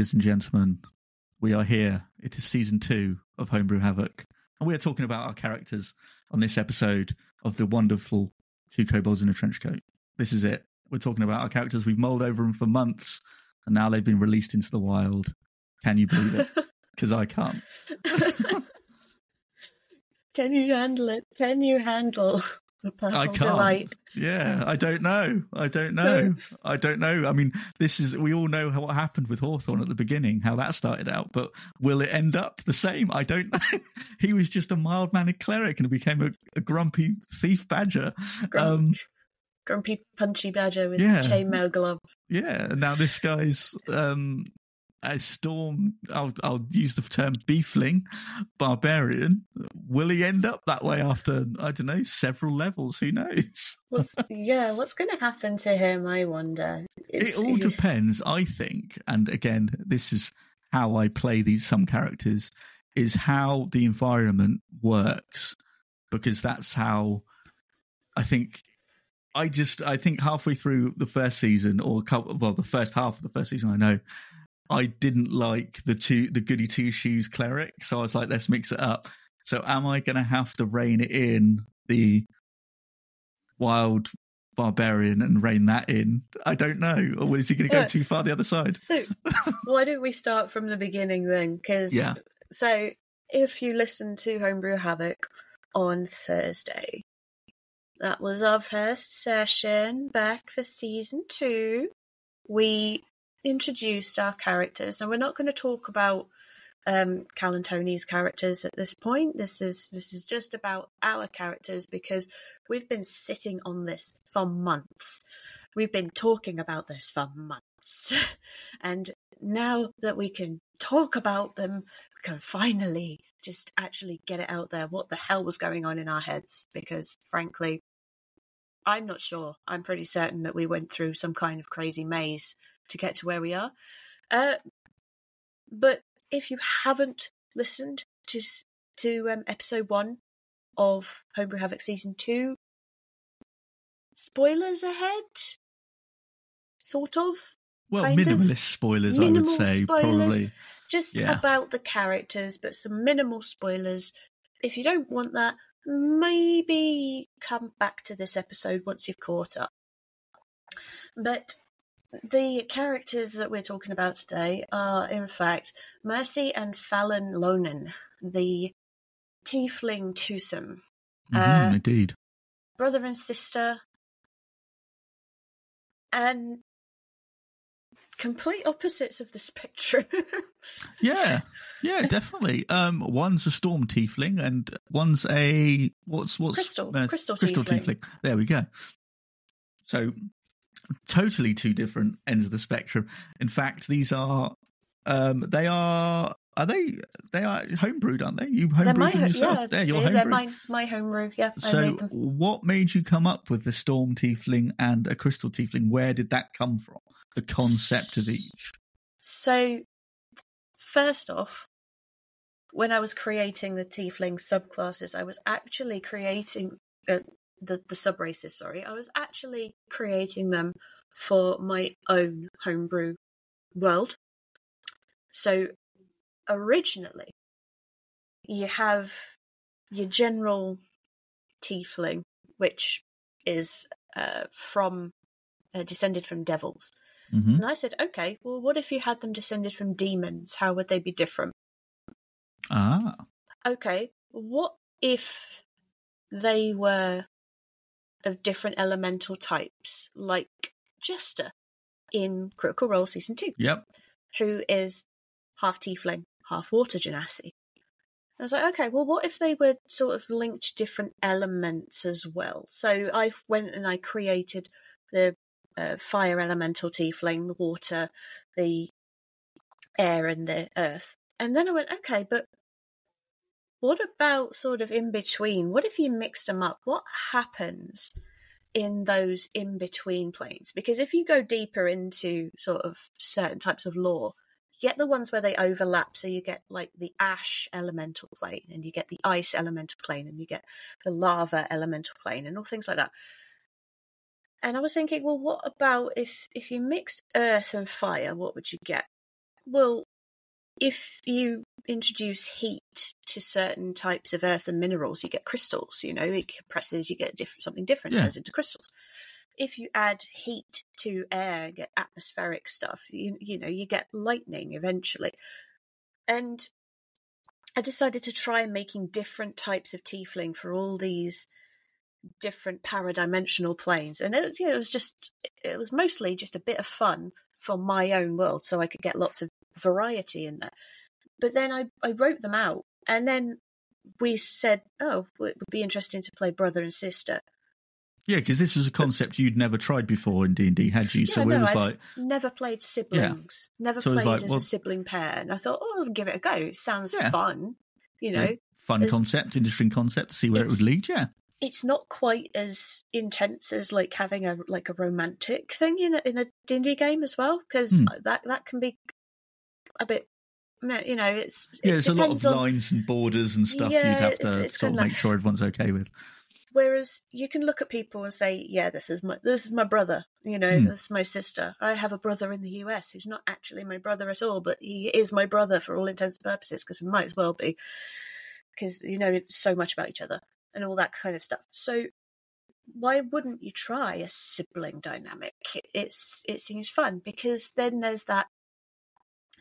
Ladies and gentlemen. We are here. It is season two of Homebrew Havoc. And we are talking about our characters on this episode of the wonderful Two Kobolds in a Trench Coat. This is it. We're talking about our characters. We've mulled over them for months, and now they've been released into the wild. Can you believe it? Because I can't. Can you handle it? Can you handle the purple I can't. delight? Yeah, I don't know. I don't know. I don't know. I mean, this is, we all know what happened with Hawthorne at the beginning, how that started out, but will it end up the same? I don't know. he was just a mild mannered cleric and became a, a grumpy thief badger. Um, Grumpy punchy badger with Yeah. chainmail glove. yeah, now this guy's um, a storm, I'll, I'll use the term beefling, barbarian. Will he end up that way after, I don't know, several levels? Who knows? What's, yeah, what's going to happen to him? I wonder. it all depends i think and again this is how i play these some characters is how the environment works because that's how i think i just i think halfway through the first season or a couple well the first half of the first season i know i didn't like the two the goody two shoes cleric so i was like let's mix it up so am i going to have to rein it in the wild barbarian and rein that in? I don't know. Or is he going to go uh, too far the other side? So, why don't we start from the beginning then? Because Yeah. so if you listen to Homebrew Havoc on Thursday, that was our first session back for season two. We introduced our characters, and we're not going to talk about um, Cal and Tony's characters at this point. This is this is just about our characters because we've been sitting on this for months. We've been talking about this for months. and now that we can talk about them, we can finally just actually get it out there what the hell was going on in our heads. Because frankly, I'm not sure. I'm pretty certain that we went through some kind of crazy maze to get to where we are. Uh, but if you haven't listened to to um, episode one of Homebrew Havoc season two, spoilers ahead, sort of. Well, kind of minimalist spoilers, I minimal would say, spoilers. probably. Just Yeah. about the characters, but some minimal spoilers. If you don't want that, maybe come back to this episode once you've caught up. But the characters that we're talking about today are, in fact, Mercy and Fallon Lonan, the tiefling twosome, Mhm, Uh, indeed. brother and sister, and complete opposites of the spectrum. Yeah, yeah, definitely. Um, one's a storm tiefling, and one's a what's what's Crystal- uh, crystal crystal tiefling. tiefling. There we go. So, totally two different ends of the spectrum. In fact, these are um, they are are they they are homebrewed, aren't they? You homebrewed my, them yourself. yeah, you're they're, they're my my homebrew. Yeah, So, what made you come up with the storm tiefling and a crystal tiefling? Where did that come from? The concept of each. So, first off, when I was creating the tiefling subclasses, I was actually creating uh, the the sub races, Sorry, I was actually creating them for my own homebrew world. So, originally, you have your general tiefling, which is uh, from uh, descended from devils. hmm And I said, okay, well, what if you had them descended from demons? How would they be different? Ah, Okay, what if they were of different elemental types, like Jester in Critical Role Season 2, yep. who is half tiefling, half water genasi? I was like, okay, well, what if they were sort of linked to different elements as well? So I went and I created the uh, fire elemental tiefling, the water, the air, and the earth. And then I went, okay, but what about sort of in between? What if you mixed them up? What happens in those in between planes? Because if you go deeper into sort of certain types of lore, you get the ones where they overlap. So you get like the ash elemental plane, and you get the ice elemental plane, and you get the lava elemental plane, and all things like that. And I was thinking, well, what about if if you mixed earth and fire? What would you get? Well, if you introduce heat to certain types of earth and minerals, you get crystals. You know, it compresses, you get different, something different Yeah. turns into crystals. If you add heat to air, get atmospheric stuff. You you know, you get lightning eventually. And I decided to try making different types of tiefling for all these different paradimensional planes, and it, you know, it was just it was mostly just a bit of fun for my own world, so I could get lots of variety in there. But then I I wrote them out, and then we said, oh, it would be interesting to play brother and sister. Yeah, because this was a concept you'd never tried before in D and D, had you? so Yeah, it no, was I've like, never played siblings, never So played like, as well- a sibling pair, and I thought, oh, I'll give it a go. It sounds Yeah. fun, you know. fun there's- concept, interesting concept to see where it would lead. Yeah, it's not quite as intense as like having a like a romantic thing in a in a D&D game as well because Hmm. that that can be a bit you know it's yeah. it There's a lot of on- lines and borders and stuff Yeah, you'd have to sort of make sure everyone's okay with. whereas you can look at people and say yeah this is my this is my brother you know Hmm. this is my sister I have a brother in the US who's not actually my brother at all but he is my brother for all intents and purposes because we might as well be because you know so much about each other and all that kind of stuff so why wouldn't you try a sibling dynamic? It's it seems fun because then there's that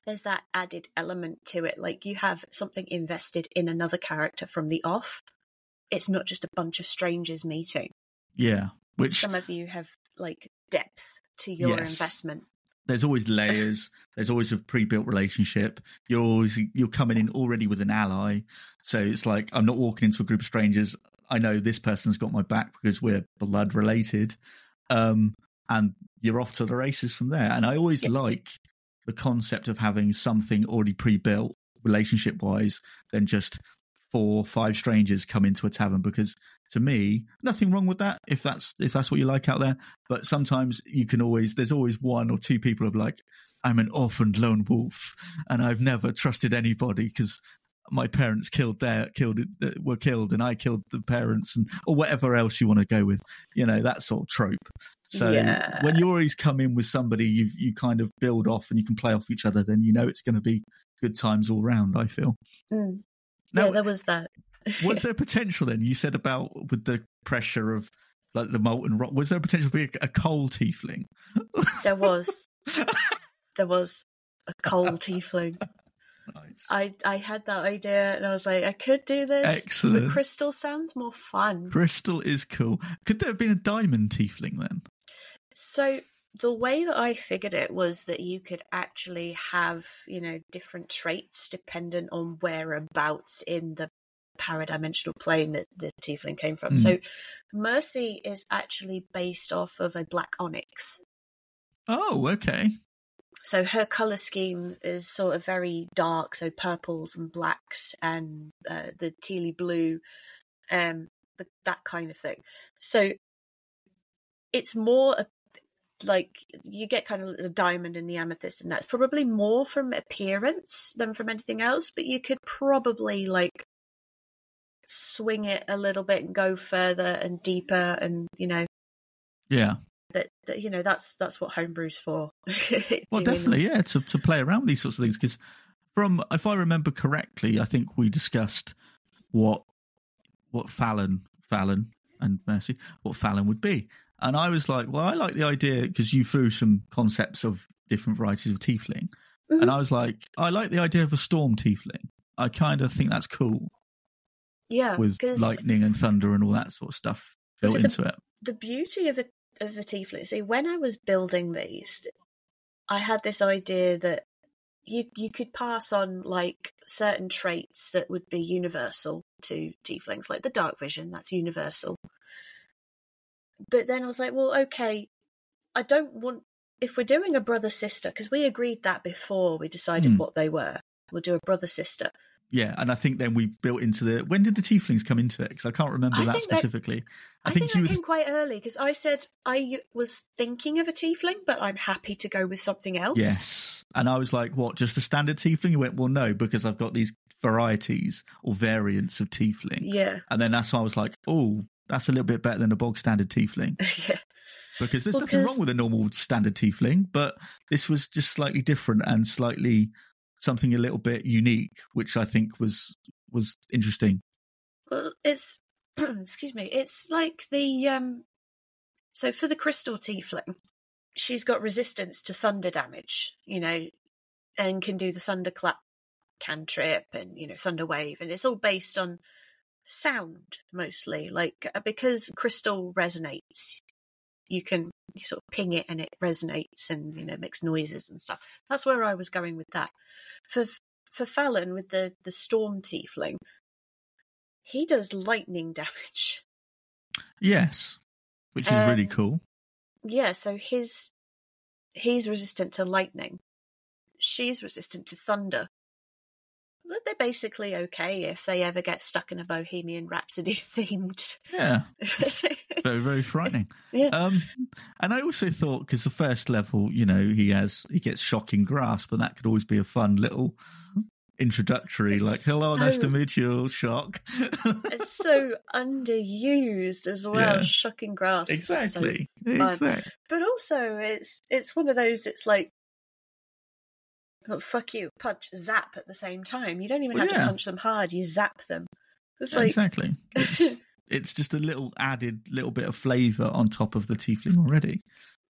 there's that added element to it. Like you have something invested in another character from the off. It's not just a bunch of strangers meeting. Yeah, which Some of you have like depth to your Yes. investment. there's always layers. there's always a pre-built relationship. You're always you're coming in already with an ally, so it's like I'm not walking into a group of strangers. I know this person's got my back because we're blood related, um, and you're off to the races from there. And I always Yeah. like the concept of having something already pre-built relationship wise than just four five strangers come into a tavern because to me nothing wrong with that if that's if that's what you like out there. But sometimes you can always there's always one or two people of like i'm an orphaned lone wolf and i've never trusted anybody because my parents killed their killed uh, were killed and i killed the parents and or whatever else you want to go with you know that sort of trope so Yeah. when you always come in with somebody you you kind of build off and you can play off each other then you know it's going to be good times all round i feel Mm. Now- yeah, there was that. was there potential then you said about with the pressure of like the molten rock was there potential to be a, a coal tiefling there was there was a coal tiefling. Nice I I had that idea and I was like, I could do this. Excellent. The crystal sounds more fun. crystal is cool could there have been a diamond tiefling then So the way that I figured it was that you could actually have, you know, different traits dependent on whereabouts in the paradimensional plane that the tiefling came from. Hmm. So Mercy is actually based off of a black onyx. oh okay So her color scheme is sort of very dark, so purples and blacks and uh, the tealy blue, um, the, that kind of thing. So it's more a, like you get kind of the diamond and the amethyst, and that's probably more from appearance than from anything else. But you could probably like swing it a little bit and go further and deeper, and you know. yeah But you know that's that's what homebrew's for. well definitely yeah to, to play around with these sorts of things because from if i remember correctly i think we discussed what what fallon fallon and mercy what fallon would be. And i was like well i like the idea because you threw some concepts of different varieties of tiefling. Mhm. and i was like i like the idea of a storm tiefling. I kind of think that's cool. Yeah, with lightning and thunder and all that sort of stuff built Was it into it. the beauty of a of a tiefling. See, when I was building these, I had this idea that you you could pass on like certain traits that would be universal to tieflings, like the dark vision. That's universal. But then I was like, well, okay, I don't want if we're doing a brother sister because we agreed that before we decided Hmm. what they were. We'll do a brother sister. Yeah and i think then we built into the when did the tieflings come into it because i can't remember I that think that- specifically I, think, you that were came quite early because I said I was thinking of a tiefling, but I'm happy to go with something else. Yes. And I was like, what, just a standard tiefling? You went, well, no, because I've got these varieties or variants of tiefling. Yeah. And then that's why I was like, oh, that's a little bit better than a bog standard tiefling. yeah. Because there's Well, nothing wrong with a normal standard tiefling, but this was just slightly different and slightly something a little bit unique, which I think was was interesting. Well, it's excuse me. It's like the um. So for the crystal tiefling, she's got resistance to thunder damage. You know, and can do the thunderclap cantrip and you know thunder wave, and it's all based on sound mostly. Like uh, because crystal resonates, you can you sort of ping it and it resonates and you know makes noises and stuff. That's where I was going with that. For for Fallon with the the storm tiefling, he does lightning damage. Yes, which is um, really cool. Yeah, so his he's resistant to lightning. She's resistant to thunder they're basically okay if they ever get stuck in a Bohemian Rhapsody themed. Yeah, very very frightening. yeah, um, and I also thought because the first level, you know, he has he gets shocking grasp, and that could always be a fun little introductory, it's like "Hello, so, nice to meet you." Shock. it's so underused as well. Yeah. Shocking grasp, exactly. So exactly. But also, it's it's one of those. It's like fuck you, punch, zap at the same time. You don't even well, have yeah. to punch them hard, you zap them. It's yeah, like... Exactly. It's, it's just a little added little bit of flavour on top of the tiefling already.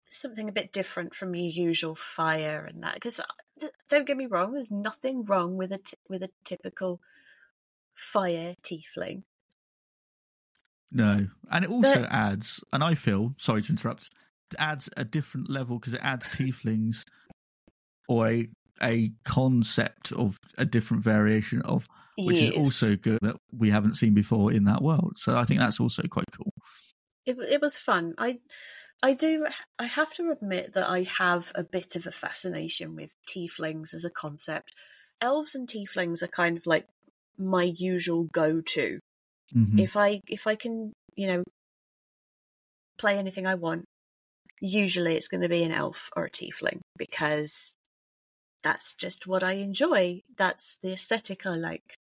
Something a bit different from your usual fire and that. Because uh, don't get me wrong, there's nothing wrong with a t- with a typical fire tiefling. No, and it also but... adds, and I feel sorry to interrupt, it adds a different level because it adds tieflings or a a concept of a different variation of which yes. is also good that we haven't seen before in that world. So I think that's also quite cool. It it was fun. I I do I have to admit that I have a bit of a fascination with tieflings as a concept. Elves and tieflings are kind of like my usual go-to. Mm-hmm. If I if I can, you know, play anything I want, usually it's going to be an elf or a tiefling because that's just what I enjoy. That's the aesthetic I like.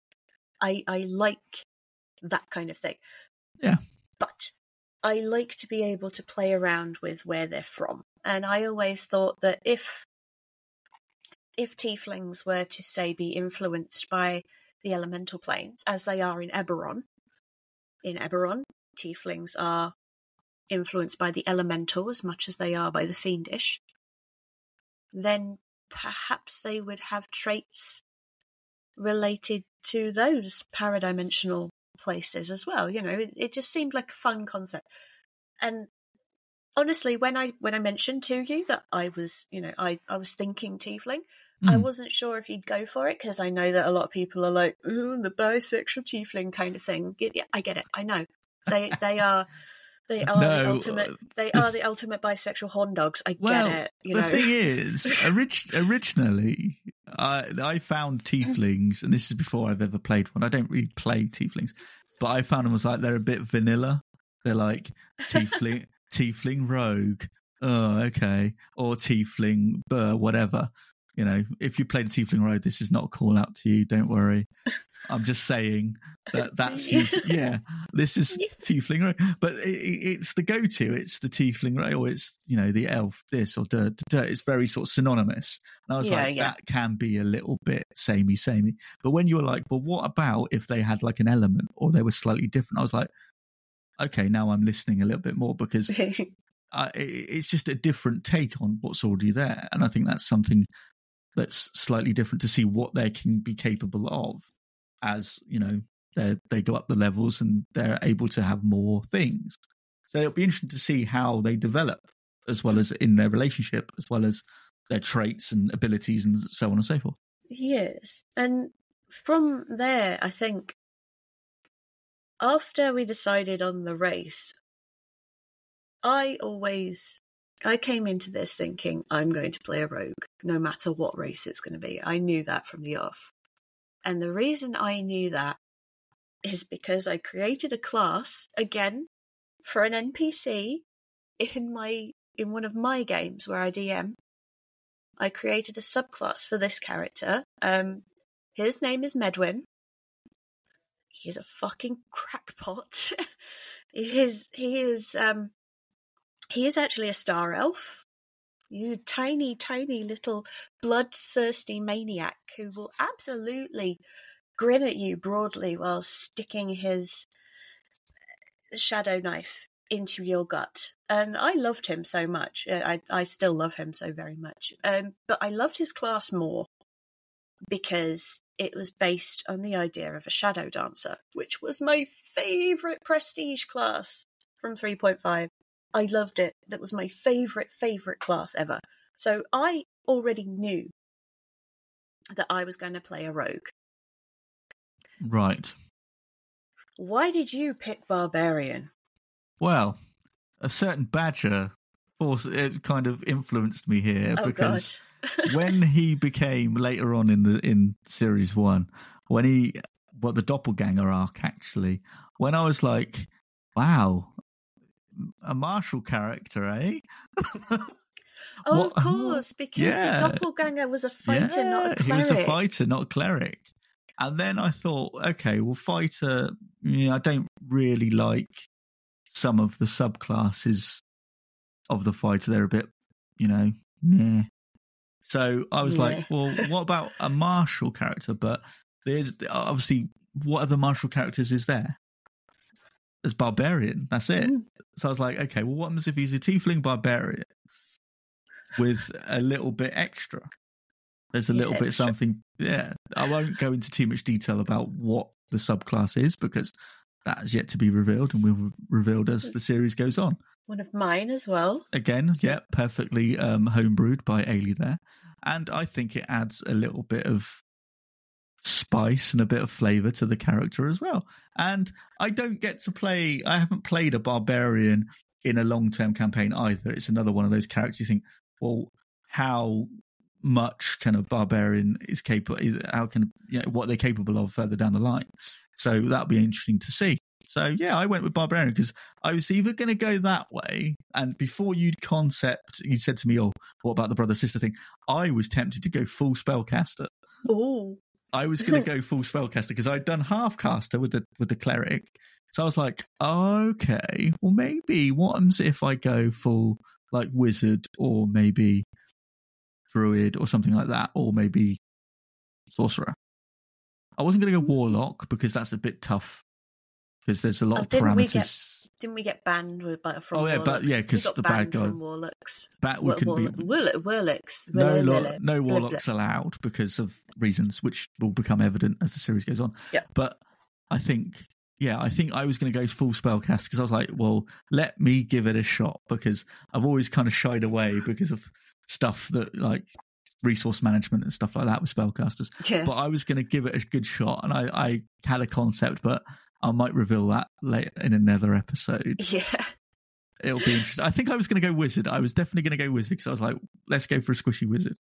I I like that kind of thing. Yeah. But I like to be able to play around with where they're from. And I always thought that if if tieflings were to say be influenced by the elemental planes as they are in Eberron, in Eberron, tieflings are influenced by the elemental as much as they are by the fiendish, then perhaps they would have traits related to those paradimensional places as well. You know, it, it just seemed like a fun concept. And honestly, when I when I mentioned to you that I was, you know, I I was thinking tiefling, mm. I hmm. wasn't sure if you'd go for it because I know that a lot of people are like, "Ooh, the bisexual tiefling kind of thing." Yeah, I get it. I know they they are they are no, the ultimate. They are the ultimate bisexual horn dogs. I well, get it. You the know? thing is, orig- originally, I I found tieflings, and this is before I've ever played one. I don't really play tieflings, but I found them was like they're a bit vanilla. They're like tiefling, tiefling rogue. Oh, okay, or tiefling, uh, whatever you know, if you played Tiefling rogue, this is not a call out to you. Don't worry. I'm just saying that that's yeah. This is Tiefling rogue, but it, it's the go-to. It's the Tiefling rogue, or it's you know the elf this or dirt. It's very sort of synonymous. And I was yeah, like, yeah. that can be a little bit samey, samey. But when you were like, well, what about if they had like an element or they were slightly different? I was like, okay, now I'm listening a little bit more because. Uh, it's just a different take on what's already there, and I think that's something that's slightly different to see what they can be capable of as you know they they go up the levels and they're able to have more things. So it'll be interesting to see how they develop, as well as in their relationship, as well as their traits and abilities, and so on and so forth. Yes, and from there, I think after we decided on the race, I always I came into this thinking I'm going to play a rogue, no matter what race it's going to be. I knew that from the off. And the reason I knew that is because I created a class again for an NPC in my in one of my games where I DM. I created a subclass for this character. Um, his name is Medwin. He's a fucking crackpot. he is he is um he is actually a star elf. He's a tiny, tiny little bloodthirsty maniac who will absolutely grin at you broadly while sticking his shadow knife into your gut. And I loved him so much. Uh, I, I still love him so very much. Um, but I loved his class more because it was based on the idea of a shadow dancer, which was my favourite prestige class from 3.5. I loved it. That was my favourite, favourite class ever. So I already knew that I was going to play a rogue. Right. Why did you pick Barbarian? Well, a certain badger force it kind of influenced me here Oh, because when he became later on in the in series one, when he well the doppelganger arc actually, when I was like, wow, a martial character, eh? Oh, What- of course, because Yeah. the doppelganger was a fighter, not a cleric. He was a fighter, not a cleric. And then I thought, okay, well, fighter. Yeah, I don't really like some of the subclasses of the fighter. They're a bit, you know, meh. So I was like, well, what about a martial character? But there's obviously what other martial characters is there? There's barbarian. That's it. Mm. So I was like, okay, well, what happens if he's a tiefling barbarian with a little bit extra? There's a He's little bit something. Yeah, I won't go into too much detail about what the subclass is because that is yet to be revealed and will be revealed as the series goes on. One of mine as well. Again, yeah, perfectly um, homebrewed by Ailey there, and I think it adds a little bit of spice and a bit of flavor to the character as well. And I don't get to play. I haven't played a barbarian in a long term campaign either. It's another one of those characters you think, well, how much can a barbarian is capable? How can you know what they're capable of further down the line? So that'll be interesting to see. So yeah, I went with barbarian because I was either going to go that way, and before you'd concept, you said to me, "Oh, what about the brother sister thing?" I was tempted to go full spellcaster. Oh, I was going to go full spellcaster because I'd done half caster with the with the cleric. So I was like, okay, well maybe what happens if I go full like wizard or maybe druid or something like that, or maybe sorcerer. I wasn't going to go warlock because that's a bit tough because there's a lot Oh, of parameters. Didn't we get banned with, by, from Oh, yeah, but- yeah, because the bad banned guy- from warlocks. That we War- be. warlock- warlocks. no, lo- no warlocks allowed because of reasons which will become evident as the series goes on. Yeah. But I think, yeah, I think I was going to go full spellcast because I was like, well, let me give it a shot because I've always kind of shied away because of stuff that like resource management and stuff like that with spellcasters. Yeah. But I was going to give it a good shot and I, I had a concept, but I might reveal that later in another episode. yeah. It'll be interesting. I think I was going to go wizard. I was definitely going to go wizard because I was like, let's go for a squishy wizard.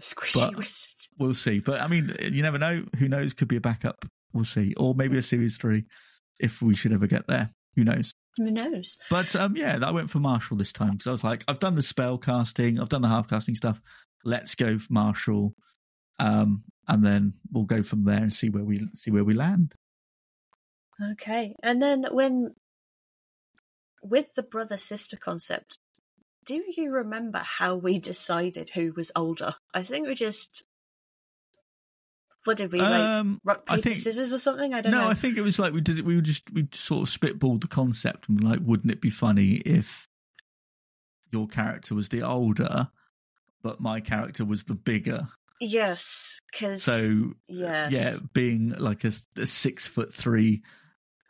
Squishy But- wizard. We'll see. But I mean, you never know. Who knows? Could be a backup. We'll see. Or maybe a series three if we should ever get there. Who knows? Who knows? But um, yeah, I went for martial this time because I was like, I've done the spell casting, I've done the half casting stuff. Let's go for martial, um, and then we'll go from there and see where we see where we land. Okay. And then when with the brother sister concept, do you remember how we decided who was older? I think we just what did we like Um, rock I paper think- scissors or something? I don't no, know. I think it was like we did. it. We were just we sort of spitballed the concept and like, wouldn't it be funny if your character was the older, but my character was the bigger? yes, because So yes, yeah, being like a, a six foot three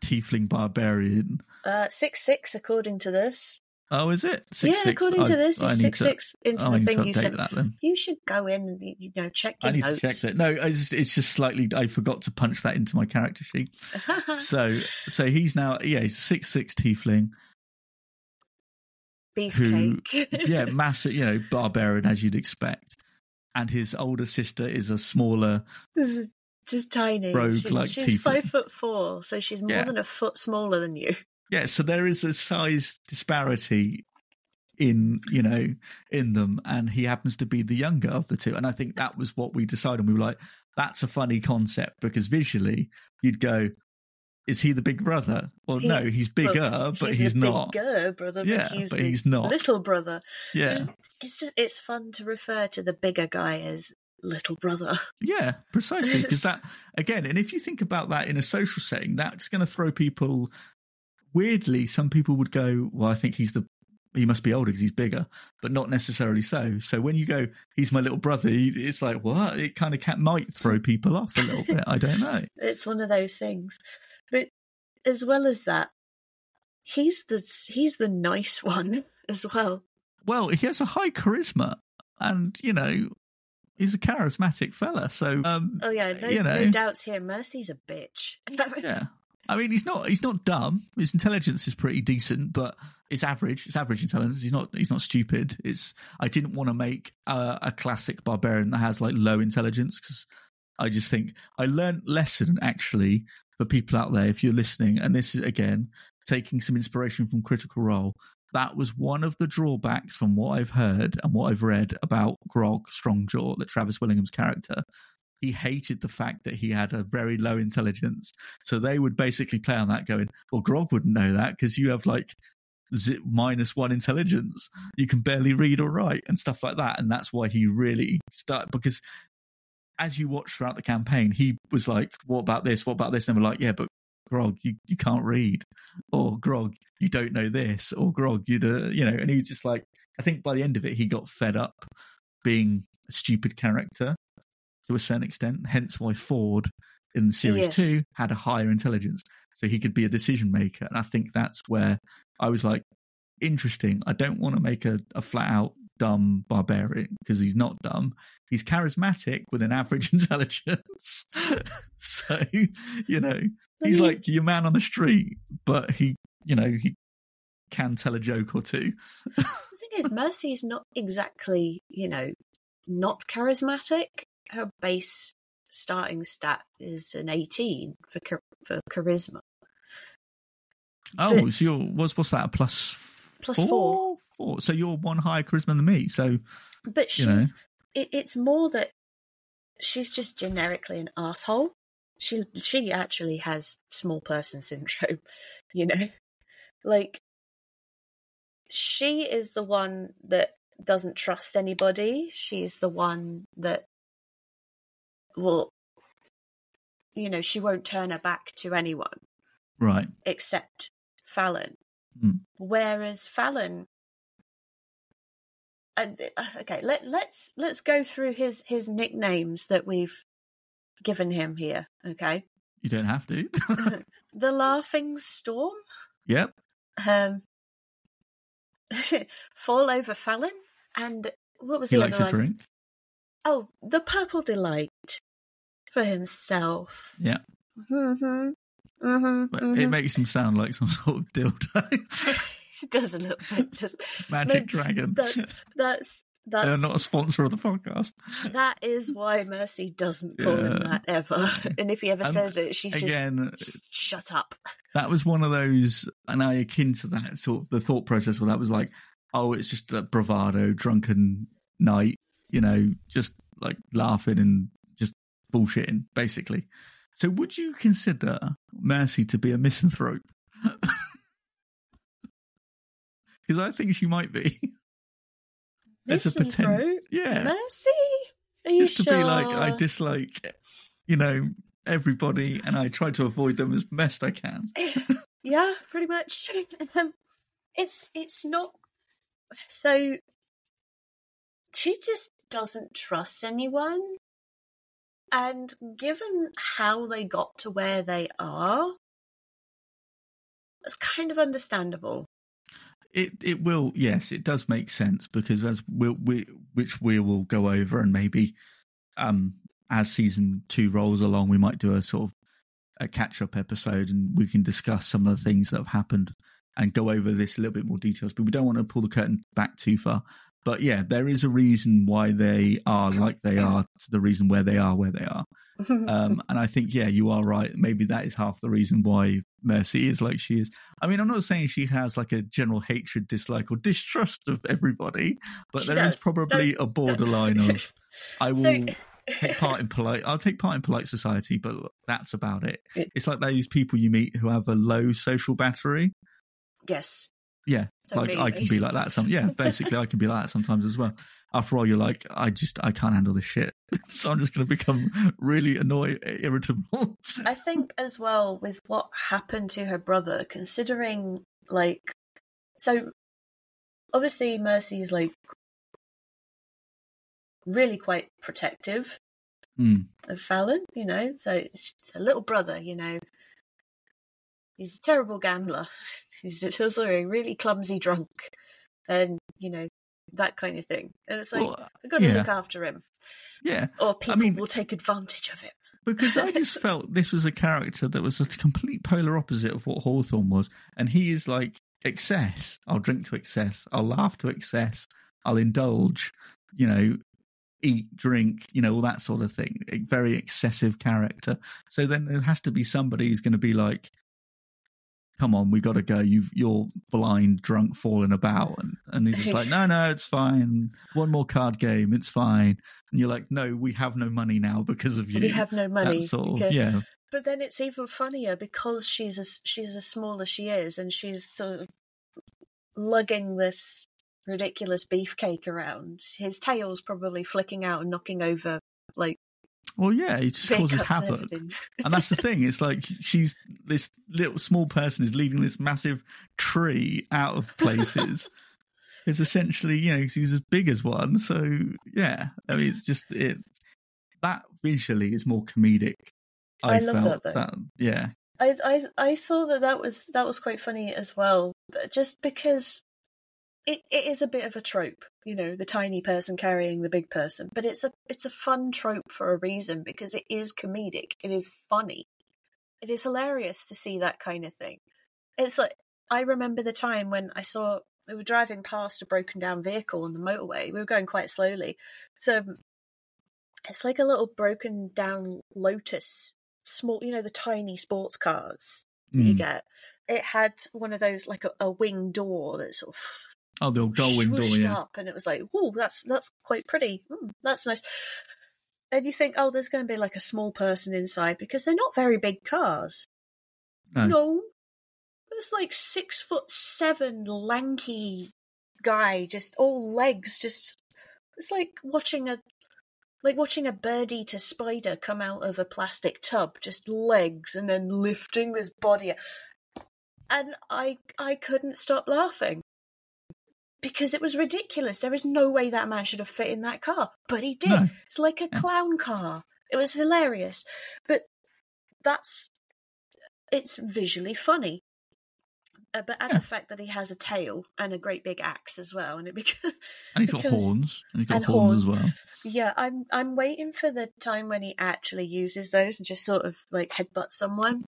tiefling barbarian. uh, six six according to this. Oh, is it? Six, yeah, six? according I- to this, it's six to- six into I the need thing to you said. that then. You should go in and you know check I your need notes. to check that. No, I just, it's just slightly. I forgot to punch that into my character sheet. So, so he's now yeah, he's a six six tiefling. Beefcake. Yeah, massive. You know, barbarian as you'd expect. And his older sister is a smaller. Just tiny. Rogue She- like she's tiefling. five foot four, so she's more Yeah. than a foot smaller than you. Yeah, so there is a size disparity in you know in them, and he happens to be the younger of the two. And I think that was what we decided. We were like, that's a funny concept because visually you'd go, is he the big brother? Well, He- no, he's bigger, but he's, a not. bigger brother, but Yeah, he's but the he's not. little brother. Yeah, It's just it's fun to refer to the bigger guy as little brother. yeah, precisely. Because that again, and if you think about that in a social setting, that's going to throw people. Weirdly, some people would go, "Well, I think he's the." He must be older because he's bigger, but not necessarily so. So when you go, he's my little brother, it's like what? It kind of can, might throw people off a little bit. I don't know. It's one of those things. But as well as that, he's the he's the nice one as well. well, he has a high charisma, and you know, he's a charismatic fella. So, um, Oh yeah, no, you know, no doubts here. Mercy's a bitch. yeah. I mean, he's not he's not dumb. His intelligence is pretty decent, but it's average. It's average intelligence. He's not he's not stupid. It's I didn't want to make a, a classic barbarian that has like low intelligence because I just think I learned lesson actually for people out there if you're listening, and this is again taking some inspiration from Critical Role. That was one of the drawbacks from what I've heard and what I've read about Grog Strongjaw, the Travis Willingham's character. He hated the fact that he had a very low intelligence. So they would basically play on that, going, Well, Grog wouldn't know that because you have like minus one intelligence. You can barely read or write and stuff like that. And that's why he really started because as you watch throughout the campaign, he was like, What about this? What about this? And we're like, Yeah, but Grog, you, you can't read. Or Grog, you don't know this. Or Grog, you do, uh, you know, and he was just like, I think by the end of it, he got fed up being a stupid character to a certain extent. Hence why Fjord in series Yes. two had a higher intelligence. So he could be a decision maker. And I think that's where I was like, interesting. I don't want to make a, a flat out dumb barbarian because he's not dumb. He's charismatic with an average intelligence. so, you know, he's like your man on the street, but he, you know, he can tell a joke or two. The thing is, Mercy is not exactly, you know, not charismatic. Her base starting stat is an 18 for char- for charisma. Oh, But- so you're, what's, what's that? A plus Plus four. Four. So you're one higher charisma than me. So, But she's you know. it, it's more that she's just generically an asshole. She she actually has small person syndrome, you know? Like she is the one that doesn't trust anybody. She's the one that will you know, she won't turn her back to anyone right. except Fallon. Mm. Whereas Fallon, okay, let let's let's go through his his nicknames that we've given him here. Okay, You don't have to. the Laughing Storm, yep. um, Fall Over Fallon, and what was He the likes other a one? drink. Oh, the Purple Delight for himself. Yeah. Mm-hmm. Mm-hmm. Mm-hmm. It makes him sound like some sort of dildo. It does a little bit. Does, Magic Dragon. that's that's that's They're not a sponsor of the podcast. That is why Mercy doesn't call him that ever. And if he ever And says it, she's Again, just, just shut up. that was one of those, and I akin to that sort of the thought process where that was like, oh, it's just a bravado, drunken night, you know, just like laughing and just bullshitting, basically. So, would you consider Mercy to be a misanthrope? Because I think she might be. As a poten- Misanthrope? Yeah, Mercy? Are you just to be like, I dislike, you know, everybody, and I try to avoid them as best I can. yeah, pretty much. Um, it's it's not. So she just doesn't trust anyone, and given how they got to where they are, it's kind of understandable. It it will yes, it does make sense because as we we which we will go over and maybe um as season two rolls along, we might do a sort of a catch up episode and we can discuss some of the things that have happened and go over this a little bit more details. But we don't want to pull the curtain back too far. But yeah, there is a reason why they are like they are to the reason where they are where they are. Um, and I think, yeah, you are right. Maybe that is half the reason why Mercy is like she is. I mean, I'm not saying she has like a general hatred, dislike, or distrust of everybody, but She there is does. probably Don't- a borderline of I will So- take part in polite. I'll take part in polite society, but that's about. It- It's like those people you meet who have a low social battery. yes. Yeah, So like I can be like that. Some yeah, basically I can be like that sometimes as well. After all, you're like, I just I can't handle this shit, so I'm just going to become really annoyed, irritable. I think as well with what happened to her brother, considering like, so obviously Mercy's like really quite protective Mm. of Fallon, you know, so it's her little brother, you know, he's a terrible gambler. He's also a really clumsy drunk, and you know that kind of thing. And it's like Well, uh, I've got to yeah. look after him, yeah, or people mean- will take advantage of him. because I just felt this was a character that was a complete polar opposite of what Hawthorne was, and he is like excess. I'll drink to excess. I'll laugh to excess. I'll indulge. You know, eat, drink. You know, all that sort of thing. A very excessive character. So then there has to be somebody who's going to be like. Come on, we got to go. You've you're blind, drunk, falling about, and and he's just like, no, no, it's fine. One more card game, it's fine. And you're like, no, we have no money now because of you. We have no money. That sort of, Okay. yeah, But then it's even funnier because she's as she's as small as she is, and she's sort of lugging this ridiculous beefcake around. His tail's probably flicking out and knocking over like Well, yeah, it just causes havoc. And that's the thing. It's like she's this little small person is leading this massive tree out of places. it's essentially, you know, 'cause he's as big as one. So, yeah, I mean, it's just it. That visually is more comedic. I, I love felt that, though. yeah, I, I I thought that that was that was quite funny as well, but just because it, it is a bit of a trope, you know, the tiny person carrying the big person. But it's a it's a fun trope for a reason because it is comedic. It is funny. It is hilarious to see that kind of thing. It's like I remember the time when I saw we were driving past a broken down vehicle on the motorway. We were going quite slowly, so it's like a little broken down Lotus, small, you know, the tiny sports cars that you Mm. get. It had one of those like a, a wing door that sort of oh, the old gull swooshed yeah, up, and it was like, "Oh, that's that's quite pretty. Mm, that's nice." And you think, "Oh, there's going to be like a small person inside because they're not very big cars." No. No, there's like six foot seven, lanky guy, just all legs. Just it's like watching a like watching a bird eater spider come out of a plastic tub, just legs, and then lifting this body. And I I couldn't stop laughing because it was ridiculous. There is no way that man should have fit in that car, but he did. No. It's like a clown car. It was hilarious, but that's it's visually funny. Uh, but and Yeah. the fact that he has a tail and a great big axe as well, and it becomes and he's got becomes- horns, and he's got and horns, horns. as well. yeah, I'm I'm waiting for the time when he actually uses those and just sort of like headbutt someone.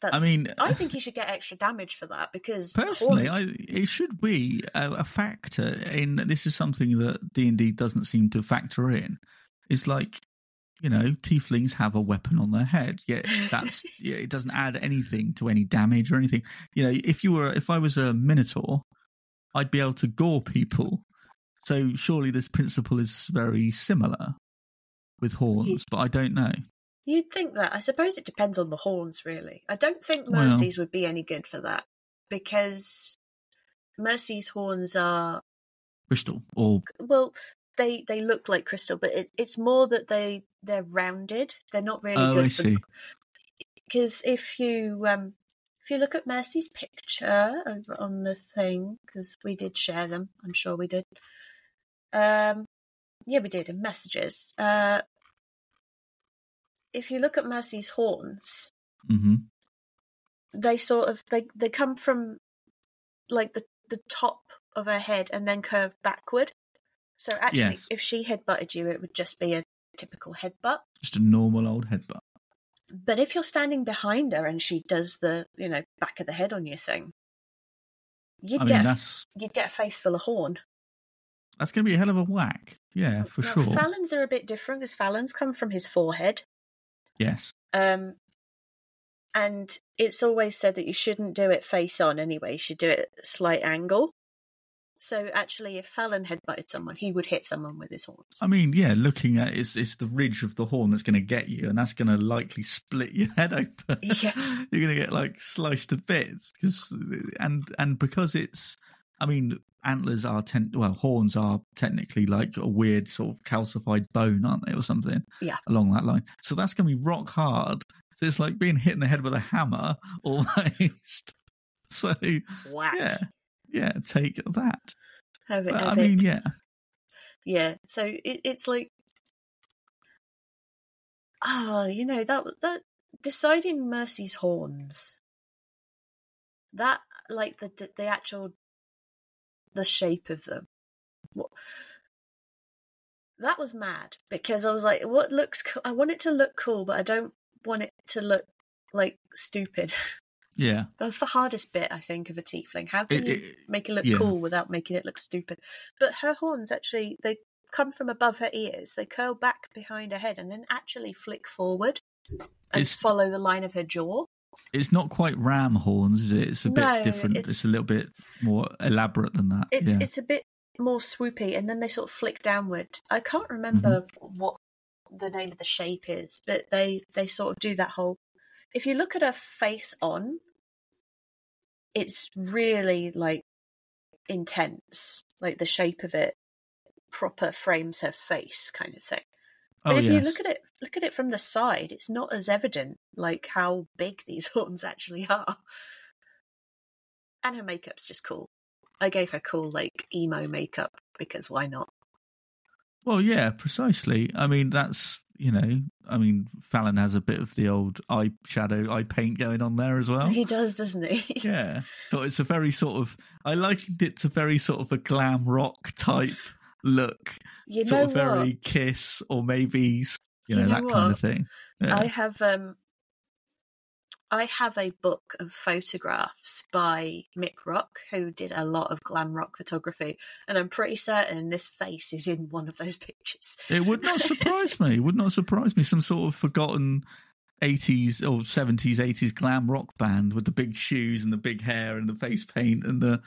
That's, I mean, I uh, think he should get extra damage for that because Personally, I, it should be a, a factor in. This is something that D and D doesn't seem to factor in. It's like, you know, tieflings have a weapon on their head. Yet that's yeah, it doesn't add anything to any damage or anything. You know, if you were, if I was a minotaur, I'd be able to gore people. So surely this principle is very similar with horns, but I don't know. You'd think that. I suppose it depends on the horns, really. I don't think Well- Mercy's would be any good for that because Mercy's horns are crystal or well, they they look like crystal, but it, it's more that they they're rounded. They're not really oh, good I for see. because if you um if you look at Mercy's picture over on the thing, because we did share them, I'm sure we did. Um, yeah, we did in messages. Uh, if you look at Mercy's horns, hmm they sort of they they come from like the the top of her head and then curve backward. So actually, Yes. if she headbutted you, it would just be a typical headbutt. Just a normal old headbutt. But if you're standing behind her and she does the, you know, back of the head on your thing, you'd I mean, get a, that's you'd get a face full of horn. that's going to be a hell of a whack. Yeah, for Now, sure. Fallon's are a bit different because Fallon's come from his forehead, yes. um, and it's always said that you shouldn't do it face on anyway. You should do it at a slight angle. So actually, if Fallon had butted someone, he would hit someone with his horns. I mean, yeah, looking at it's it's the ridge of the horn that's going to get you, and that's going to likely split your head open. Yeah. You're going to get like sliced to bits because and and because it's, I mean, antlers are ten well horns are technically like a weird sort of calcified bone, aren't they, or something? Yeah. along that line. So that's going to be rock hard. So it's like being hit in the head with a hammer almost. So Whack. yeah, yeah, take that. Have it. But, I mean, it. yeah, Yeah. So it, it's like, ah, you know that that deciding Mercy's horns. That like the the, the actual the shape of them. What, that was mad because I was like, what looks? Co- I want it to look cool, but I don't want it to look like stupid. yeah. That's the hardest bit, I think, of a tiefling. How can It- you it- make it look yeah. cool without making it look stupid? But her horns actually they come from above her ears. They curl back behind her head and then actually flick forward and It's- follow the line of her jaw. It's not quite ram horns, is it? It's a bit No, different. It's, it's- a little bit more elaborate than that. It's yeah. it's a bit more swoopy, and then they sort of flick downward. I can't remember Mm-hmm. what the name of the shape is, but they they sort of do that whole. If you look at her face on, it's really like intense. Like the shape of it proper frames her face, kind of thing. But oh if yes. you look at it, look at it from the side, it's not as evident like how big these horns actually are. And her makeup's just cool. I gave her cool like emo makeup because why not? Well, yeah, precisely. I mean, that's you know, I mean, Fallon has a bit of the old eye shadow, eye paint going on there as well. He does, doesn't he? yeah, so it's a very sort of. I likened it to very sort of a glam rock type look, you sort know of very what? Kiss or maybe you You know, know that kind of thing. Yeah. I have um I have a book of photographs by Mick Rock, who did a lot of glam rock photography, and I'm pretty certain this face is in one of those pictures. It would not surprise me. It would not surprise me. Some sort of forgotten 80s or 70s, 80s glam rock band with the big shoes and the big hair and the face paint and the,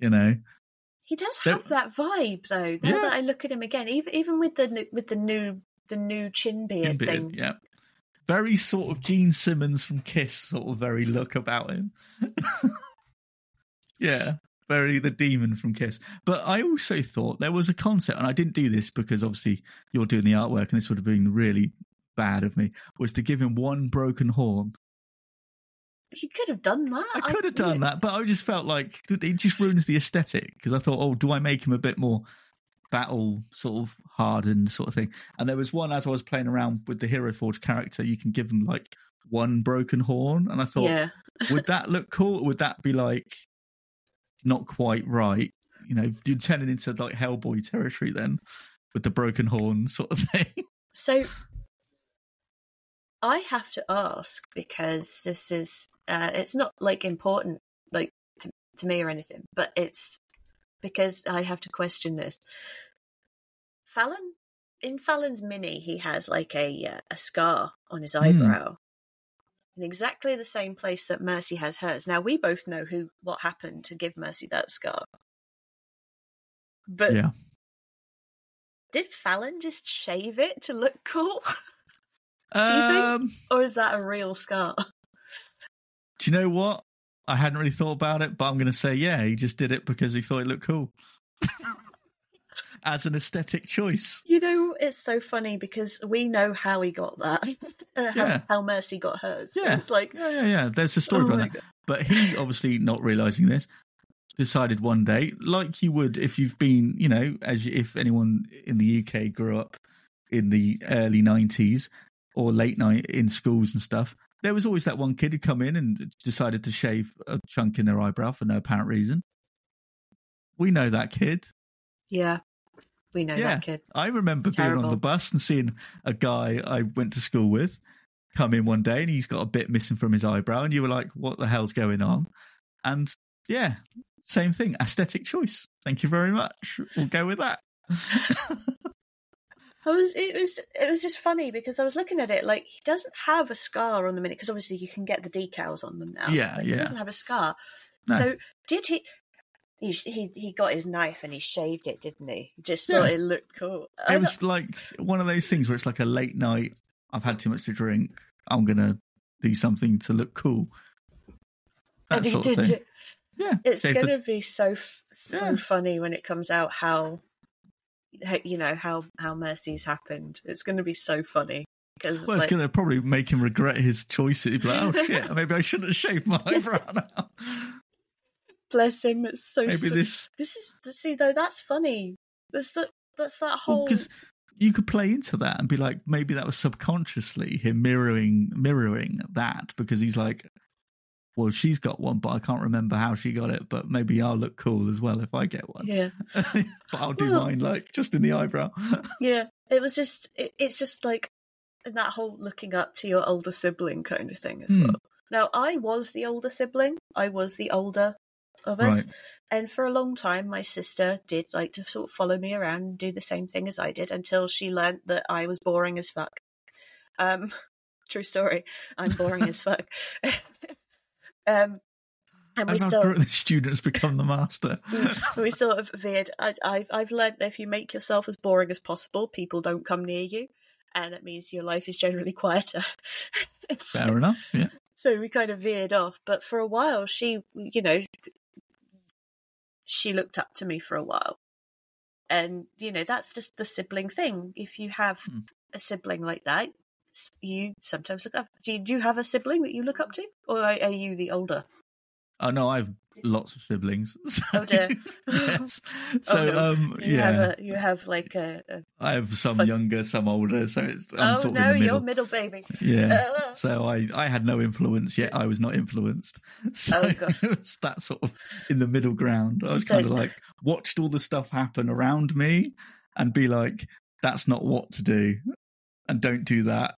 you know. He does have that vibe, though. Now Yeah. that I look at him again, even even with the new- with the new the new chin beard beard, thing, Yeah. Very sort of Gene Simmons from Kiss sort of very look about him. yeah. Very the demon from Kiss. But I also thought there was a concept, and I didn't do this because obviously you're doing the artwork and this would have been really bad of me, was to give him one broken horn. He could have done that. I could have done that, but I just felt like it just ruins the aesthetic because I thought, oh, do I make him a bit more battle sort of hardened sort of thing? And there was one as I was playing around with the Hero Forge character, you can give them like one broken horn, and I thought, Yeah, would that look cool? Or would that be like not quite right? You know, you're turning into like Hellboy territory then with the broken horn sort of thing. So I have to ask because this is uh, it's not like important like to, to me or anything, but it's because I have to question this. Fallon in Fallon's mini, he has like a uh, a scar on his eyebrow. In exactly the same place that Mercy has hers. Now we both know who what happened to give Mercy that scar. But yeah. did Fallon just shave it to look cool? you Um, think? or is that a real scar? do you know what? I hadn't really thought about it, but I'm going to say, yeah, he just did it because he thought it looked cool. As an aesthetic choice. You know, it's so funny because we know how he got that, uh, how, Yeah. how Mercy got hers. Yeah. It's like, Yeah, yeah, yeah. There's a story oh behind that. But he, obviously not realizing this, decided one day, like you would if you've been, you know, as if anyone in the UK grew up in the early 90s or late night in schools and stuff, there was always that one kid who'd come in and decided to shave a chunk in their eyebrow for no apparent reason. We know that kid. yeah, we know Yeah. that kid. I remember It's being on the bus and seeing a guy I went to school with come in one day and he's got a bit missing from his eyebrow, and you were like, "What the hell's going on?" And yeah, same thing, aesthetic choice. Thank you very much. We'll go with that. I was, it was, it was just funny because I was looking at it like he doesn't have a scar on the minute because obviously you can get the decals on them now. Yeah, but He yeah. doesn't have a scar. No. So did he? he he he got his knife and he shaved it, didn't he? Just Yeah. thought it looked cool. I It was like one of those things where it's like a late night. I've had too much to drink. I'm gonna do something to look cool. That and he did thing. it. Yeah, It's going to be so so Yeah. funny when it comes out how- you know how how Mercy's happened. It's going to be so funny because Well, it's like, going to probably make him regret his choice. He'd be like, "Oh shit, maybe I shouldn't have shaved my eyebrow now." bless him. It's so Maybe sweet. this This is see though. That's funny. That's that. That's that whole. because you could play into that and be like, maybe that was subconsciously him mirroring mirroring that because he's like, well, she's got one, but I can't remember how she got it. But maybe I'll look cool as well if I get one. yeah, but I'll do Well- mine like just in the eyebrow. yeah. It was just. It, it's just like that whole looking up to your older sibling kind of thing as Hmm. well. Now, I was the older sibling. I was the older of us. Right. And for a long time, my sister did like to sort of follow me around and do the same thing as I did until she learnt that I was boring as fuck. Um, true story. I'm boring as fuck. Um, and we And still after the students become the master. we sort of veered. I, I've I've learned that if you make yourself as boring as possible, people don't come near you, and that means your life is generally quieter. so, Fair enough. Yeah. so we kind of veered off. But for a while, she, you know, she looked up to me for a while, and you know that's just the sibling thing. If you have Hmm. a sibling like that, you sometimes look up. Do you, do you have a sibling that you look up to, or are, are you the older? Oh no, I have lots of siblings. So, Oh, dear. yes. So Oh, no. um, You yeah, have a, you have like a, a I have some Fun- younger, some older. So it's I'm oh sort no, of in the you're middle. baby. Yeah. Uh, So I, I had no influence yet. I was not influenced. So Oh, it was that sort of in the middle ground. I was So- kind of like watched all the stuff happen around me and be like, that's not what to do, and don't do that,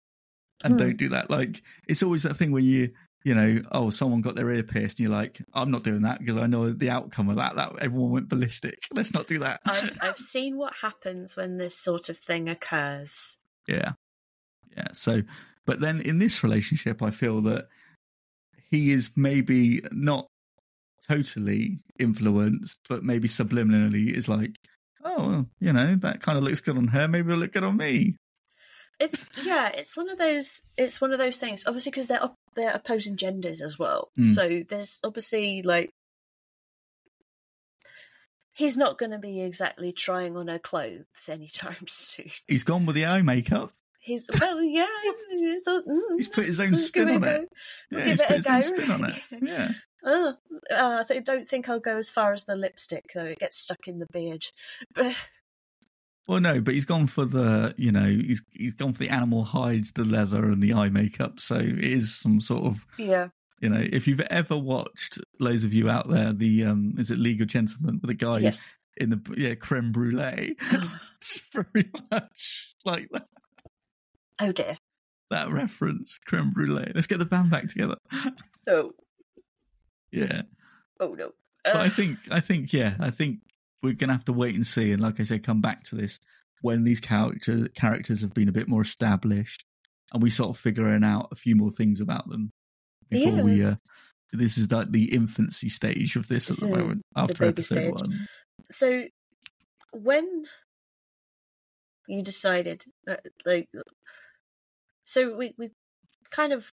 and Hmm. don't do that. Like it's always that thing where you you know, oh, someone got their ear pierced, and you're like, I'm not doing that because I know the outcome of that. That everyone went ballistic. Let's not do that. I've, I've seen what happens when this sort of thing occurs. Yeah. Yeah. So, but then in this relationship, I feel that he is maybe not totally influenced, but maybe subliminally is like, oh, well, you know, that kind of looks good on her. Maybe it'll look good on me. It's yeah, it's one of those. It's one of those things. Obviously, because they're op- they're opposing genders as well. Hmm. So there's obviously like he's not going to be exactly trying on her clothes anytime soon. He's gone with the eye makeup. He's well, yeah. He's, mm, He's put his own let's spin on it. Yeah, give it a go. spin on it. Yeah. Oh, uh, I don't think I'll go as far as the lipstick though. It gets stuck in the beard. But Well, no, but he's gone for the, you know, he's he's gone for the animal hides, the leather, and the eye makeup. So it is some sort of yeah, you know, if you've ever watched, those of you out there, the um, is it League of Gentlemen with the guy yes. in the yeah creme brulee? it's very much like that, Oh dear. that reference, creme brulee. Let's get the band back together. Oh, yeah, oh no. but I Uh, think I think yeah, I think we're gonna have to wait and see, and like I said, come back to this when these character characters have been a bit more established, and we sort of figuring out a few more things about them before Yeah. we. uh this is like the infancy stage of this at the moment after baby episode stage. one. so when you decided that, like so we we kind of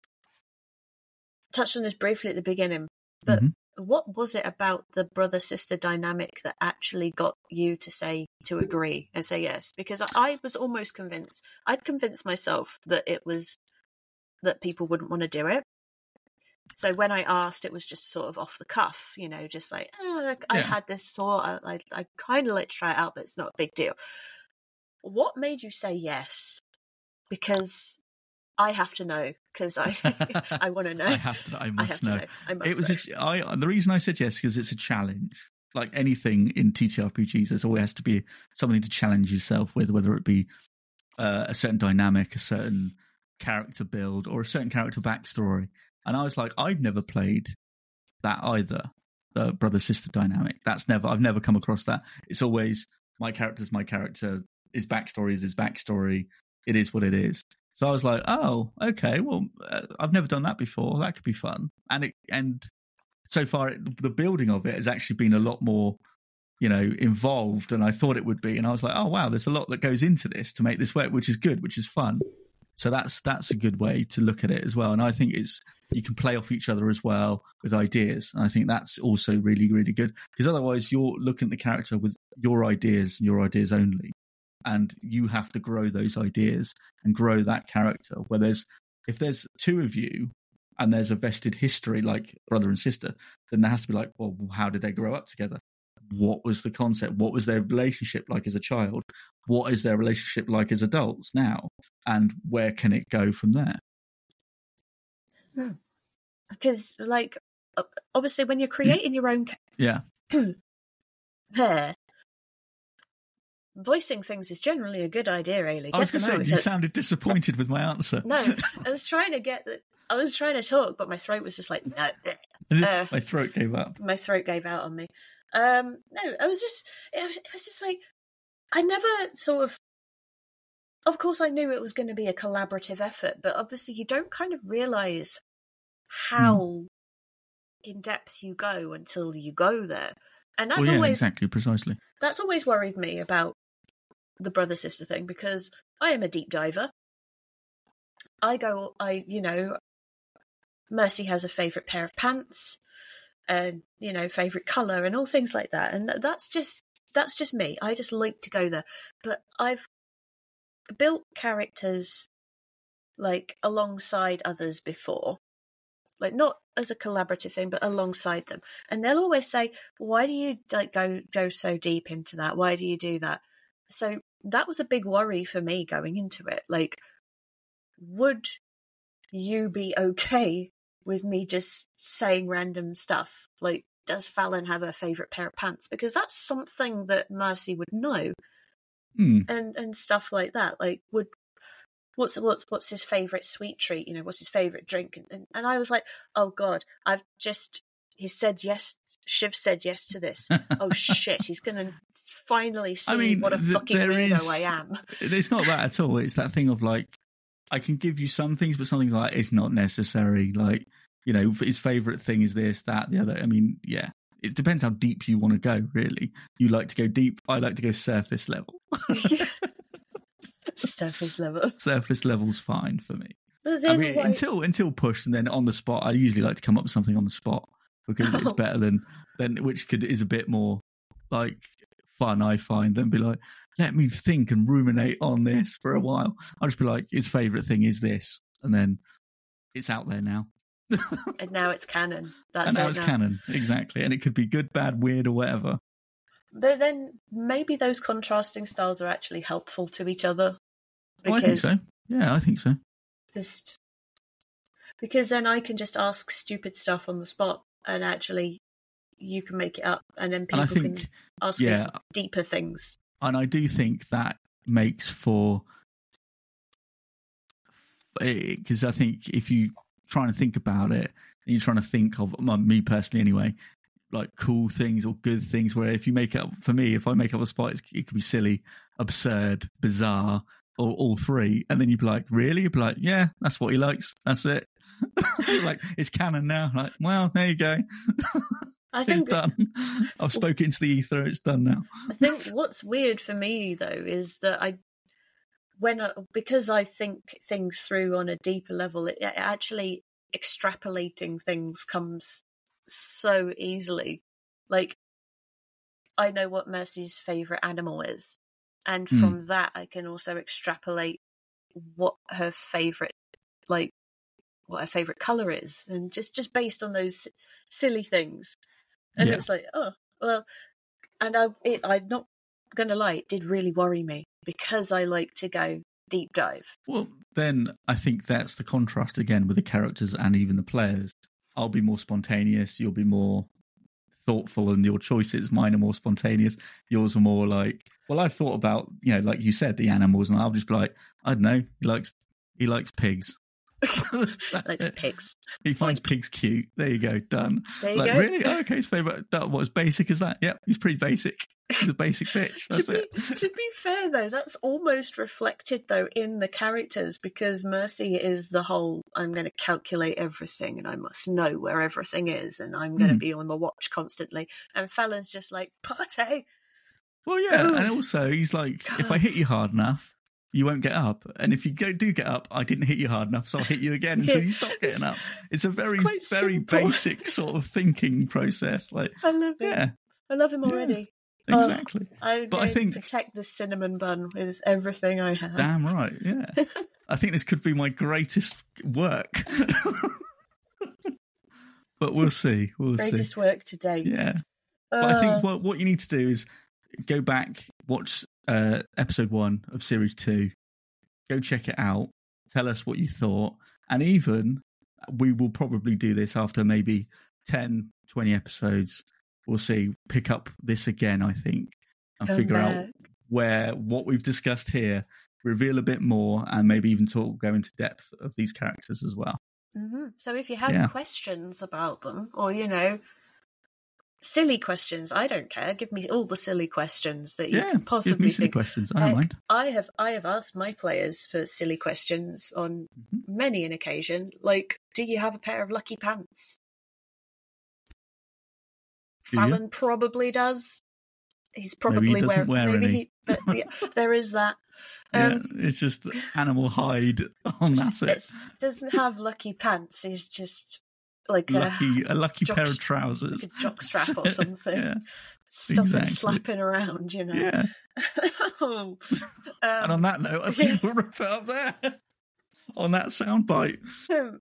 touched on this briefly at the beginning but Mhm. What was it about the brother sister dynamic that actually got you to say to agree and say yes because I, I was almost convinced i'd convinced myself that it was that people wouldn't want to do it so when I asked, it was just sort of off the cuff, you know, just like oh, I Yeah. had this thought, I, I, I kind of like to try it out, but it's not a big deal. What made you say yes? Because I have to know. Because I, I want to know. I have to. I I must have to know. know. I must It was. know. A, I. The reason I said yes because it's a challenge. Like anything in TTRPGs, there's always has to be something to challenge yourself with, whether it be uh, a certain dynamic, a certain character build, or a certain character backstory. And I was like, I've never played that either. The brother sister dynamic. That's never. I've never come across that. It's always my character's my character. His backstory is his backstory. It is what it is. So I was like, oh, okay. Well, uh, I've never done that before. That could be fun. And it and so far it, the building of it has actually been a lot more you know involved than I thought it would be, and I was like, oh wow, there's a lot that goes into this to make this work, which is good, which is fun. So that's that's a good way to look at it as well, and I think it's you can play off each other as well with ideas. And I think that's also really really good because otherwise you're looking at the character with your ideas and your ideas only, and you have to grow those ideas and grow that character. Where there's if there's two of you and there's a vested history like brother and sister, then there has to be like, well, how did they grow up together? What was the concept? What was their relationship like as a child? What is their relationship like as adults now? And where can it go from there? Hmm. Because, like, obviously, when you're creating your own yeah pair, voicing things is generally a good idea, Ailey. I was going to say, you sounded disappointed with my answer. no, I was trying to get the, I was trying to talk, but my throat was just like, no. Uh, my throat gave up. My throat gave out on me. Um, no, I was just, it was, it was just like, I never sort of, of course, I knew it was going to be a collaborative effort, but obviously, you don't kind of realize how mm. in depth you go until you go there. And that's well, yeah, always exactly precisely. That's always worried me about the brother sister thing because I am a deep diver. I go, I, you know, Mercy has a favorite pair of pants and, you know, favorite color and all things like that. And that's just, that's just me. I just like to go there. But I've built characters like alongside others before like not as a collaborative thing but alongside them and they'll always say why do you like go go so deep into that why do you do that so that was a big worry for me going into it. Like, would you be okay with me just saying random stuff? Like, does Fallon have a favorite pair of pants? Because that's something that Mercy would know, hmm. and and stuff like that. Like, would what's what's what's his favorite sweet treat? You know, what's his favorite drink? And, and and I was like, oh god, I've just he said yes. Shiv said yes to this. oh shit, he's gonna finally see I mean, what a fucking weirdo is, I am. It's not that at all. It's that thing of like, I can give you some things, but something's like it's not necessary. Like, you know, his favorite thing is this, that, the other. I mean, yeah, it depends how deep you want to go. Really, you like to go deep. I like to go surface level. surface level. Surface level's fine for me. I mean, like... until until pushed, and then on the spot, I usually like to come up with something on the spot because it's better than than which could is a bit more like fun, I find, than be like, let me think and ruminate on this for a while. I'll just be like, his favourite thing is this. And then it's out there now. and now it's canon. That's and now it's now. canon, exactly. And it could be good, bad, weird, or whatever. But then maybe those contrasting styles are actually helpful to each other. Oh, I think so. Yeah, I think so. Just because then I can just ask stupid stuff on the spot and actually you can make it up, and then people think, can ask yeah, for deeper things. And I do think that makes for because I think if you trying to think about it, and you're trying to think of me personally anyway, like cool things or good things. Where if you make it up for me, if I make up a spot, it could be silly, absurd, bizarre, or all three, and then you'd be like, really? You'd be like, yeah, that's what he likes. That's it. Like it's canon now. Like, well, there you go. I think it's done. I've spoken to the ether. It's done now. I think what's weird for me though is that I, when I, because I think things through on a deeper level, it, it actually extrapolating things comes so easily. Like, I know what Mercy's favorite animal is, and hmm. from mm. that I can also extrapolate what her favorite, like, what her favorite color is, and just just based on those silly things. And yeah. it's like, oh, well, and I, it, I'm not going to lie, it did really worry me because I like to go deep dive. Well, then I think that's the contrast again with the characters and even the players. I'll be more spontaneous, you'll be more thoughtful in your choices. Mine are more spontaneous. Yours are more like, well, I've thought about, you know, like you said, the animals, and I'll just be like, I don't know, he likes he likes pigs. likes pigs. He finds pigs cute. There you go. Done. There you like, go. Really? Oh, okay, his favorite. That was basic as that. Yep, he's pretty basic. He's a basic bitch. That's to, be, to be fair, though, that's almost reflected though in the characters because Mercy is the whole I'm going to calculate everything and I must know where everything is and I'm going to Mm. be on the watch constantly. And Fallon's just like, party. Well, yeah, and also he's like, if I hit you hard enough, you won't get up, and if you go, do get up, I didn't hit you hard enough, so I'll hit you again until Yeah, you stop getting up. It's a very, quite very simple. basic sort of thinking process. Like, I love it. yeah, I love him already. Oh, exactly. I, But I think- protect the cinnamon bun with everything I have. Damn right. Yeah, I think this could be my greatest work. but we'll see. We'll Greatest see. work to date. Yeah. But I Uh, think what what you need to do is go back, watch uh, episode one of series two, go check it out, tell us what you thought, and even we will probably do this after maybe 10, 20 episodes. We'll see. Pick up this again, I think, and figure out where what we've discussed here, reveal a bit more, and maybe even talk go into depth of these characters as well. hmm So if you have Yeah. questions about them, or you know, silly questions, I don't care. Give me all the silly questions that you yeah, can give possibly me silly think. questions. I don't Heck, mind. I have I have asked my players for silly questions on Mhm. many an occasion, like, "Do you have a pair of lucky pants?" Do you? Fallon probably does. He's Maybe he probably doesn't wear maybe any. he, but yeah, there is that. yeah, Um, it's just animal hide on that's it. It doesn't have lucky pants. He's just like a, lucky a lucky jock pair of trousers. like a jock strap or something. yeah. Stop it exactly. slapping around, you know. yeah. Oh. And on um, that note, I think we'll wrap it up there. on that soundbite.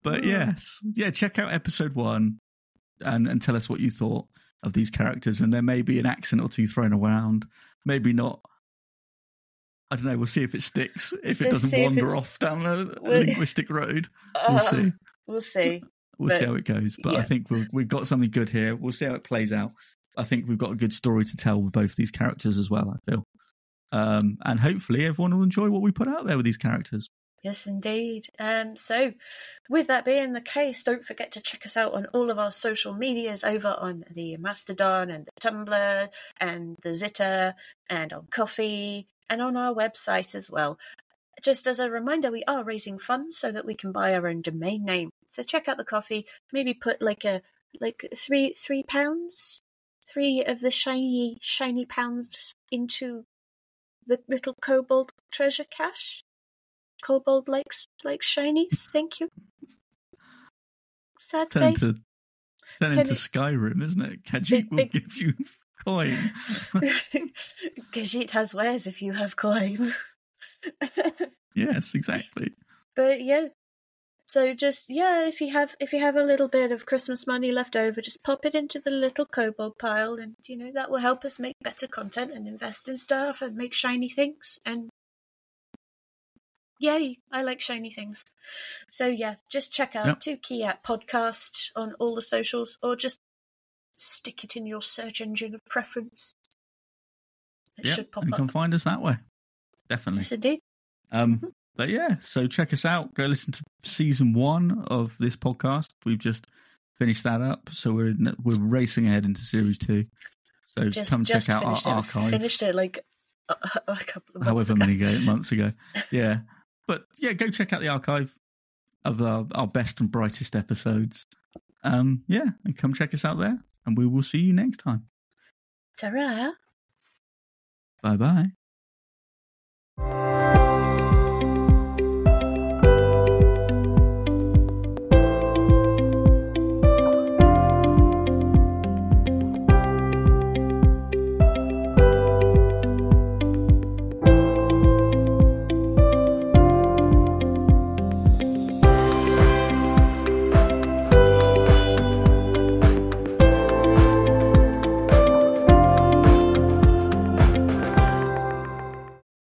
But mm, yes, yeah, check out episode one and and tell us what you thought of these characters. And there may be an accent or two thrown around. Maybe not. I don't know. We'll see if it sticks. If So it doesn't wander off down the linguistic road, we'll uh, see. We'll see. We'll but- see how it goes. But I think we've we've got something good here. We'll see how it plays out. I think we've got a good story to tell with both these characters as well. I feel, um, and hopefully everyone will enjoy what we put out there with these characters. Yes, indeed. Um, so, with that being the case, don't forget to check us out on all of our social medias over on the Mastodon and the Tumblr and the Zitter and on Ko-fi and on our website as well. Just as a reminder, we are raising funds so that we can buy our own domain name. So check out the Ko-fi. Maybe put like a like three three pounds, three of the shiny shiny pounds into the little kobold treasure cache. Kobold likes like shinies. Thank you. Sad Turn face. to turn Can into it- Skyrim, isn't it? Khajiit Big- will big- give you coin. Khajiit has wares if you have coin. yes, exactly. but yeah. So just yeah, if you have if you have a little bit of Christmas money left over, just pop it into the little kobold pile, and you know that will help us make better content and invest in stuff and make shiny things. And yay, I like shiny things. So yeah, just check out Yep. 2KiaT Podcast on all the socials, or just stick it in your search engine of preference. It Yeah, should pop and you up. can find us that way. Definitely. Yes, indeed. Um, but yeah, so check us out. Go listen to season one of this podcast. We've just finished that up, so we're in, we're racing ahead into series two. So Just, come just check out our it. archive, Finished it like a, a couple of months however ago. many go, months ago. Yeah, but yeah, go check out the archive of our, our best and brightest episodes. Um, yeah, and come check us out there, and we will see you next time. Ta-ra. Bye bye.